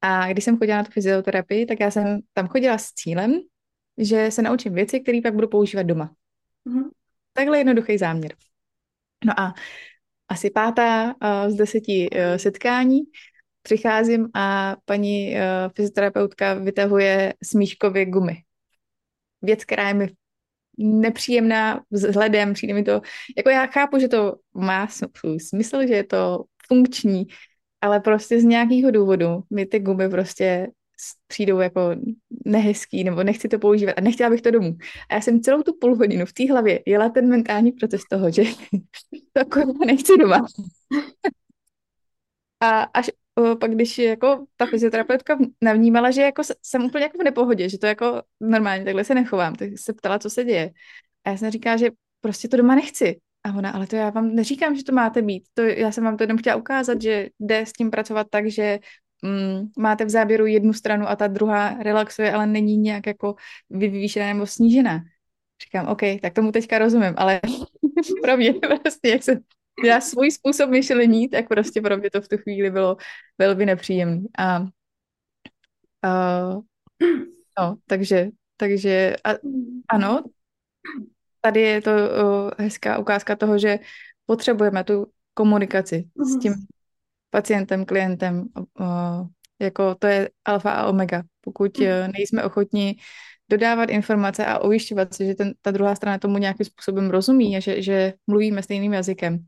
B: A když jsem chodila na tu fyzioterapii, tak já jsem tam chodila s cílem, že se naučím věci, které pak budu používat doma. Mm-hmm. Takhle jednoduchý záměr. No a asi pátá z deseti e, setkání. Přicházím a paní e, fyzioterapeutka vytahuje smíškově gumy. Věc, která je mi nepříjemná vzhledem, přijde mi to, jako já chápu, že to má svůj smysl, že je to funkční, ale prostě z nějakého důvodu mi ty gumy prostě přijdou jako nehezký, nebo nechci to používat a nechtěla bych to domů. A já jsem celou tu půl hodinu v té hlavě jela ten mentální proces toho, že [laughs] to kurva nechci doma. a až pak, když jako ta fyzioterapeutka navnímala, že jako jsem úplně jako v nepohodě, že to jako normálně takhle se nechovám, tak se ptala, co se děje. A já jsem říkala, že prostě to doma nechci. A ona, ale to já vám neříkám, že to máte být. To, já jsem vám to jenom chtěla ukázat, že jde s tím pracovat tak, že mm, máte v záběru jednu stranu a ta druhá relaxuje, ale není nějak jako vyvýšená nebo snížená. Říkám, OK, tak tomu teďka rozumím, ale [laughs] pro mě [laughs] prostě, jak se já svůj způsob myšlení, tak prostě pro mě to v tu chvíli bylo velmi nepříjemné. A, a no, takže, takže a, ano, tady je to o, hezká ukázka toho, že potřebujeme tu komunikaci mm-hmm. s mhm. tím pacientem, klientem, jako to je alfa a omega. Pokud hmm. eh, nejsme ochotní dodávat informace a ujišťovat se, že ten, ta druhá strana tomu nějakým způsobem rozumí a že, že mluvíme stejným jazykem,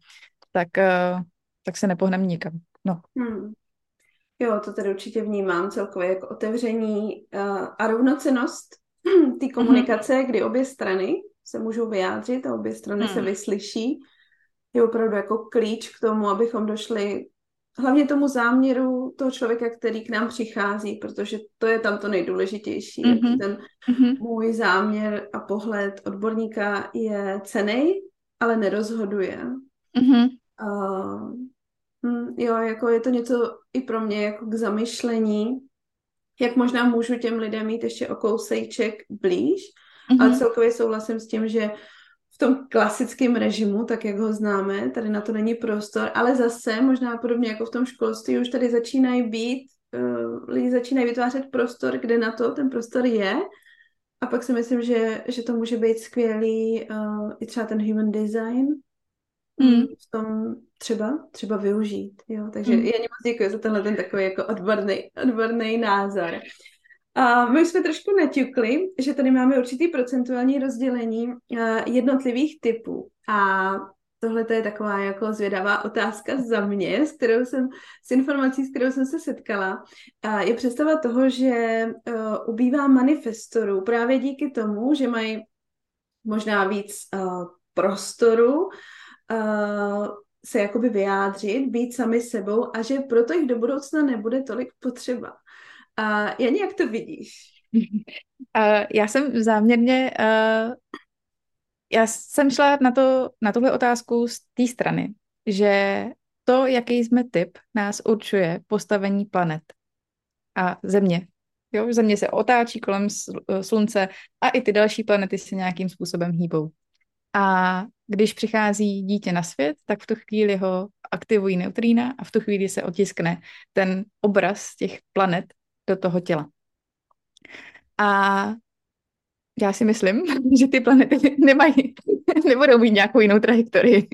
B: tak, eh, tak se nepohneme nikam. No. Hmm.
A: Jo, to tedy určitě vnímám celkově jako otevření uh, a rovnocenost [clears throat] té komunikace, hmm kdy obě strany se můžou vyjádřit a obě strany hmm. se vyslyší, je opravdu jako klíč k tomu, abychom došli hlavně tomu záměru toho člověka, který k nám přichází, protože to je tam to nejdůležitější. Mm-hmm. Ten mm-hmm. můj záměr a pohled odborníka je cený, ale nerozhoduje. Mm-hmm. Uh, hm, jo, jako je to něco i pro mě jako k zamyšlení, jak možná můžu těm lidem mít ještě o kousejček blíž, mm-hmm. ale celkově souhlasím s tím, že v tom klasickém režimu, tak jak ho známe, tady na to není prostor, ale zase možná podobně jako v tom školství už tady začínají být, uh, lidi začínají vytvářet prostor, kde na to ten prostor je a pak si myslím, že, že to může být skvělý uh, i třeba ten human design, mm. v tom třeba, třeba využít. Jo? Takže mm. já moc děkuji za tenhle ten takový jako odborný, odborný názor. A my jsme trošku naťukli, že tady máme určitý procentuální rozdělení uh, jednotlivých typů. A tohle je taková jako zvědavá otázka za mě, s kterou jsem, s informací, s kterou jsem se setkala. Je představa toho, že uh, ubývá manifestorů právě díky tomu, že mají možná víc uh, prostoru se jakoby vyjádřit, být sami sebou a že proto jich do budoucna nebude tolik potřeba. A Jani, jak to vidíš? [laughs]
B: Uh, já jsem záměrně, uh, já jsem šla na, to, na tuhle otázku z té strany, že to, jaký jsme typ, nás určuje postavení planet a Země. Jo, země se otáčí kolem slunce a i ty další planety se nějakým způsobem hýbou. A když přichází dítě na svět, tak v tu chvíli ho aktivují neutrína a v tu chvíli se otiskne ten obraz těch planet do toho těla. A já si myslím, [laughs] že ty planety [laughs] nemají, [laughs] nebudou mít nějakou jinou trajektorii.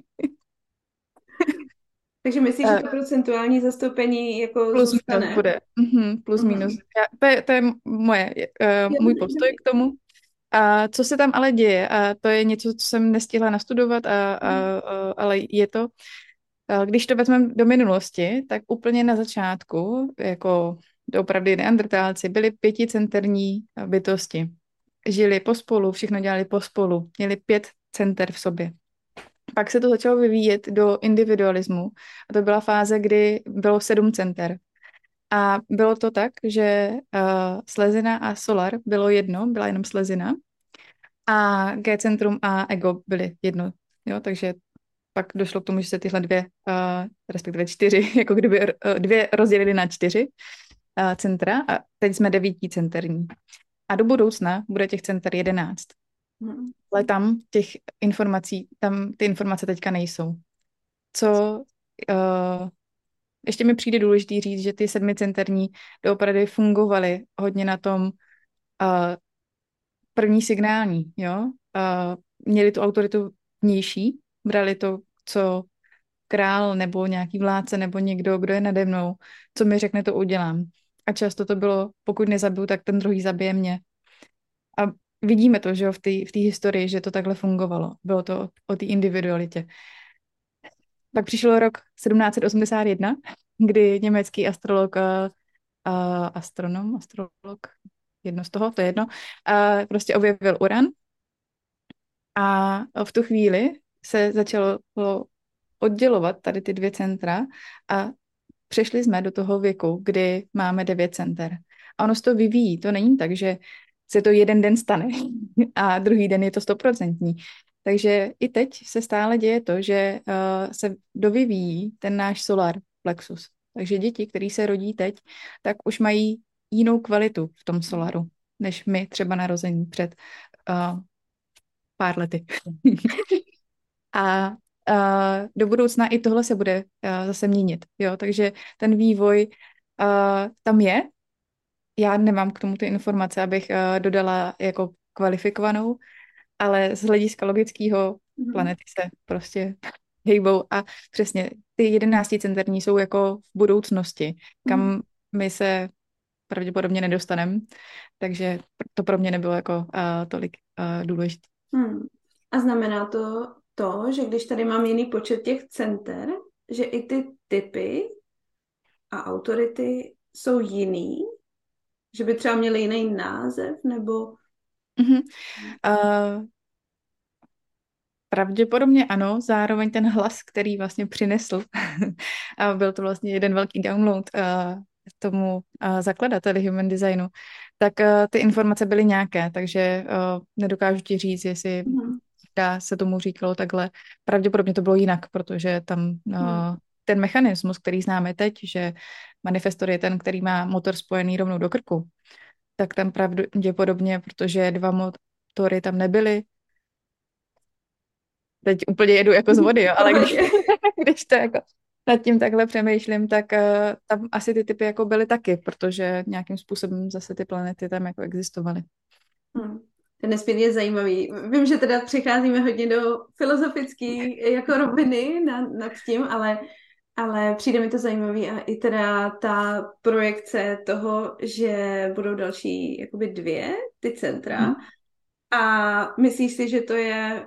A: Takže myslíš, že to procentuální zastoupení jako
B: plus zůstane? minus bude. Mm-hmm, plus mm-hmm. minus. Já, to, je, to je moje, uh, můj postoj k tomu. A co se tam ale děje, a to je něco, co jsem nestihla nastudovat, a, a, a, ale je to, když to vezmeme do minulosti, tak úplně na začátku, jako opravdu neandrtálci, byli pěticenterní bytosti. Žili pospolu, všechno dělali pospolu, měli pět center v sobě. Pak se to začalo vyvíjet do individualismu a to byla fáze, kdy bylo sedm center. A bylo to tak, že uh, slezina a solar bylo jedno, byla jenom slezina. A G-centrum a ego byly jedno. Jo, takže pak došlo k tomu, že se tyhle dvě, uh, respektive čtyři, [laughs] jako kdyby uh, dvě rozdělili na čtyři centra a teď jsme devítí centerní. A do budoucna bude těch center jedenáct. Hmm. Ale tam těch informací, tam ty informace teďka nejsou. Co uh, ještě mi přijde důležitý říct, že ty sedmicenterní doopravdy fungovaly hodně na tom uh, první signální, jo. Uh, měli tu autoritu vnější, brali to, co král nebo nějaký vládce nebo někdo, kdo je nade mnou, co mi řekne, to udělám. A často to bylo, pokud nezabiju, tak ten druhý zabije mě. A vidíme to, že jo, v té v historii, že to takhle fungovalo. Bylo to o té individualitě. Pak přišel rok 1781, kdy německý astrolog, uh, astronom, astrolog, jedno z toho, to je jedno, uh, prostě objevil uran a v tu chvíli se začalo oddělovat tady ty dvě centra a přešli jsme do toho věku, kdy máme devět center. A ono se to vyvíjí. To není tak, že se to jeden den stane [laughs] a druhý den je to stoprocentní. Takže i teď se stále děje to, že uh, se dovyvíjí ten náš solar plexus. Takže děti, které se rodí teď, tak už mají jinou kvalitu v tom solaru, než my třeba narození před uh, pár lety. [laughs] a uh, do budoucna i tohle se bude uh, zase měnit. Jo? Takže ten vývoj uh, tam je. Já nemám k tomu ty informace, abych uh, dodala jako kvalifikovanou, ale z hlediska logického mm-hmm. planety se prostě hejbou a přesně ty jedenácticenterní jsou jako v budoucnosti, kam mm. my se pravděpodobně nedostaneme, takže to pro mě nebylo jako uh, tolik uh, důležité.
A: Hmm. A znamená to to, že když tady mám jiný počet těch center, že i ty typy a autority jsou jiný? Že by třeba měly jiný název, nebo...
B: Mm-hmm. Uh, Pravděpodobně ano, zároveň ten hlas, který vlastně přinesl, [laughs] a byl to vlastně jeden velký download uh, tomu uh, zakladateli human designu, tak uh, ty informace byly nějaké, takže uh, nedokážu ti říct, jestli dá se tomu říkalo takhle. Pravděpodobně to bylo jinak, protože tam uh, ten mechanismus, který známe teď, že manifestor je ten, který má motor spojený rovnou do krku, tak tam pravděpodobně, protože dva motory tam nebyly, teď úplně jedu jako z vody, jo, ale [laughs] když, [laughs] když to jako nad tím takhle přemýšlím, tak uh, tam asi ty typy jako byly taky, protože nějakým způsobem zase ty planety tam jako existovaly.
A: Hmm. To je nesmírně zajímavý. Vím, že teda přicházíme hodně do filozofické jako roviny nad, nad tím, ale, ale přijde mi to zajímavý a i teda ta projekce toho, že budou další jakoby dvě ty centra hmm. a myslíš si, že to je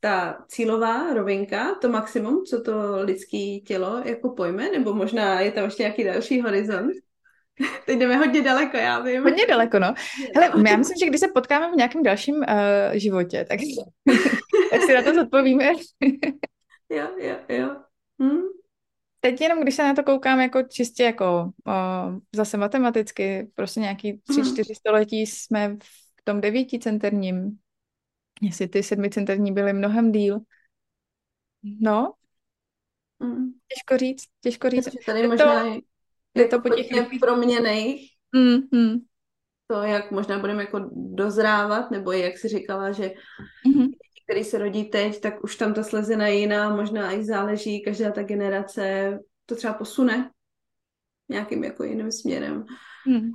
A: ta cílová rovinka, to maximum, co to lidské tělo jako pojme, nebo možná je tam ještě nějaký další horizont? [laughs] Teď jdeme hodně daleko, já vím.
B: Hodně daleko, no. Hele, já myslím, že když se potkáme v nějakém dalším uh, životě, tak, [laughs] tak si na to zodpovíme. [laughs]
A: jo, jo, jo. Hm?
B: Teď jenom, když se na to koukám jako čistě jako uh, zase matematicky, prostě nějaký tři, hm. čtyři století jsme v tom devíticenterním, jestli ty sedmicenterní byly mnohem díl. No, mm. těžko říct, těžko říct.
A: Tady možná to, je to po těch proměných. Mm, mm. To, jak možná budeme jako dozrávat, nebo jak si říkala, že mm-hmm. který se rodí teď, tak už tam ta slezina je jiná, možná i záleží, každá ta generace to třeba posune nějakým jako jiným směrem. Mm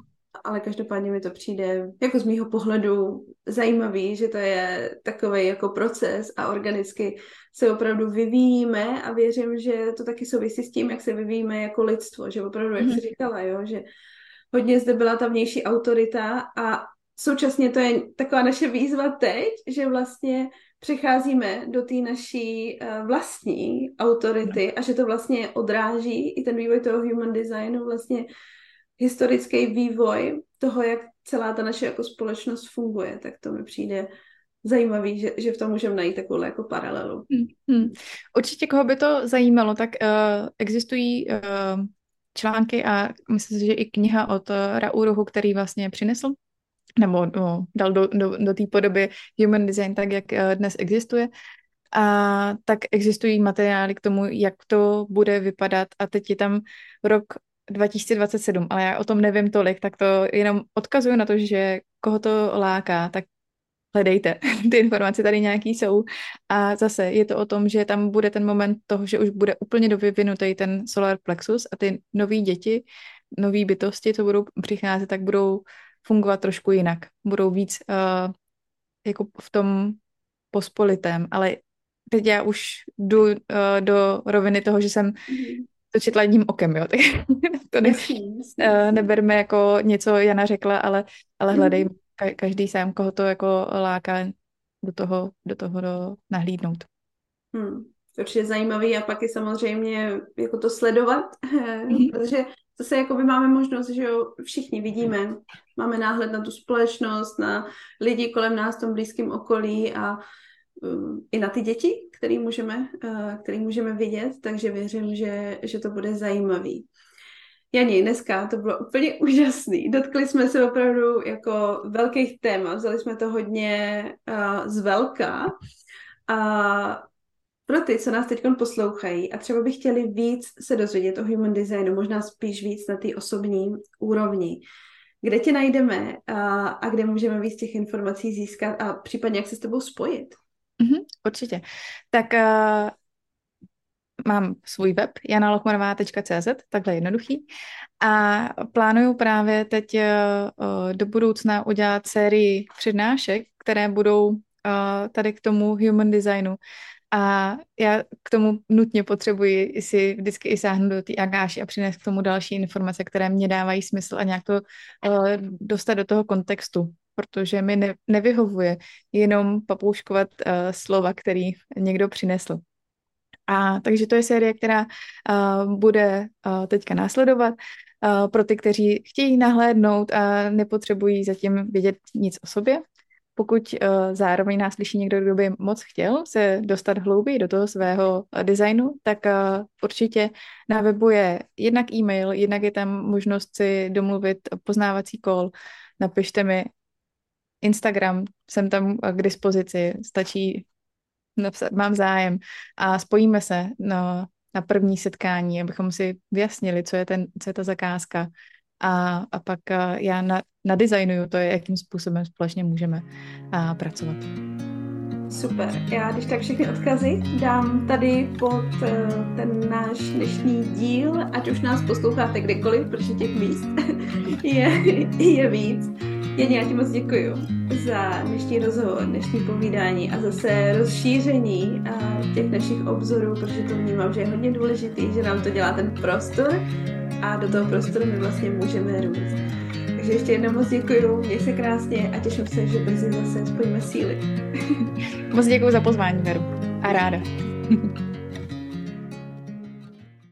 A: ale každopádně mi to přijde jako z mýho pohledu zajímavý, že to je takový jako proces a organicky se opravdu vyvíjíme a věřím, že to taky souvisí s tím, jak se vyvíjíme jako lidstvo, že opravdu, jak jsi říkala, jo, že hodně zde byla ta vnější autorita a současně to je taková naše výzva teď, že vlastně přecházíme do té naší uh, vlastní autority a že to vlastně odráží i ten vývoj toho human designu vlastně historický vývoj toho, jak celá ta naše jako společnost funguje, tak to mi přijde zajímavý, že, že v tom můžeme najít takovou jako paralelu. Hmm,
B: hmm. Určitě, koho by to zajímalo, tak uh, existují uh, články a myslím si, že i kniha od uh, Rauruhu, který vlastně přinesl nebo no, dal do, do, do té podoby human design tak, jak uh, dnes existuje. A tak existují materiály k tomu, jak to bude vypadat a teď je tam rok 2027, ale já o tom nevím tolik, tak to jenom odkazuju na to, že koho to láká, tak hledejte. [laughs] Ty informace tady nějaký jsou. A zase je to o tom, že tam bude ten moment toho, že už bude úplně dovyvinutý ten solar plexus a ty nový děti, nový bytosti, co budou přicházet, tak budou fungovat trošku jinak. Budou víc uh, jako v tom pospolitém, ale teď já už jdu uh, do roviny toho, že jsem mm to četla jedním okem, jo, tak [laughs] to ne, uh, neberme jako něco Jana řekla, ale, ale mhm. hledej ka- každý sám, koho to jako láká do toho, do toho do nahlídnout.
A: Hmm. Určitě zajímavý a pak je samozřejmě jako to sledovat, mm-hmm. protože zase jako by máme možnost, že jo, všichni vidíme, máme náhled na tu společnost, na lidi kolem nás v tom blízkém okolí a i na ty děti, který můžeme, eh, který můžeme vidět, takže věřím, že, že to bude zajímavý. Jani, dneska to bylo úplně [laughs] úžasný. Dotkli jsme se opravdu jako velkých témat, vzali jsme to hodně uh, z velká. A pro ty, co nás teď poslouchají a třeba by chtěli víc se dozvědět o human designu, možná spíš víc na té osobní úrovni, kde tě najdeme a, a kde můžeme víc těch informací získat a případně jak se s tebou spojit?
B: Mm-hmm, určitě. Tak uh, mám svůj web janalochmanová.cz, takhle jednoduchý. A plánuju právě teď uh, do budoucna udělat sérii přednášek, které budou uh, tady k tomu human designu. A já k tomu nutně potřebuji si vždycky i sáhnout do té agáši a přinést k tomu další informace, které mě dávají smysl a nějak to uh, dostat do toho kontextu protože mi ne, nevyhovuje jenom papouškovat uh, slova, který někdo přinesl. A takže to je série, která uh, bude uh, teďka následovat uh, pro ty, kteří chtějí nahlédnout a nepotřebují zatím vědět nic o sobě. Pokud uh, zároveň nás slyší někdo, kdo by moc chtěl se dostat hlouběji do toho svého uh, designu, tak uh, určitě na webu je jednak e-mail, jednak je tam možnost si domluvit poznávací kol. Napište mi, Instagram, jsem tam k dispozici, stačí napsat, mám zájem a spojíme se na, na první setkání, abychom si vyjasnili, co je, ten, co je ta zakázka a, a pak já na, nadesignuju to, jakým způsobem společně můžeme a, pracovat.
A: Super. Já když tak všechny odkazy dám tady pod eh, ten náš dnešní díl, ať už nás posloucháte kdekoliv, protože těch míst [laughs] je, je víc. Janě, já ti moc děkuji za dnešní rozhovor, dnešní povídání a zase rozšíření těch našich obzorů, protože to vnímám, že je hodně důležitý, že nám to dělá ten prostor a do toho prostoru my vlastně můžeme růst. Takže ještě jednou moc děkuji, měj se krásně a těším se, že brzy zase spojíme síly.
B: moc děkuji za pozvání, Veru. A ráda. [laughs]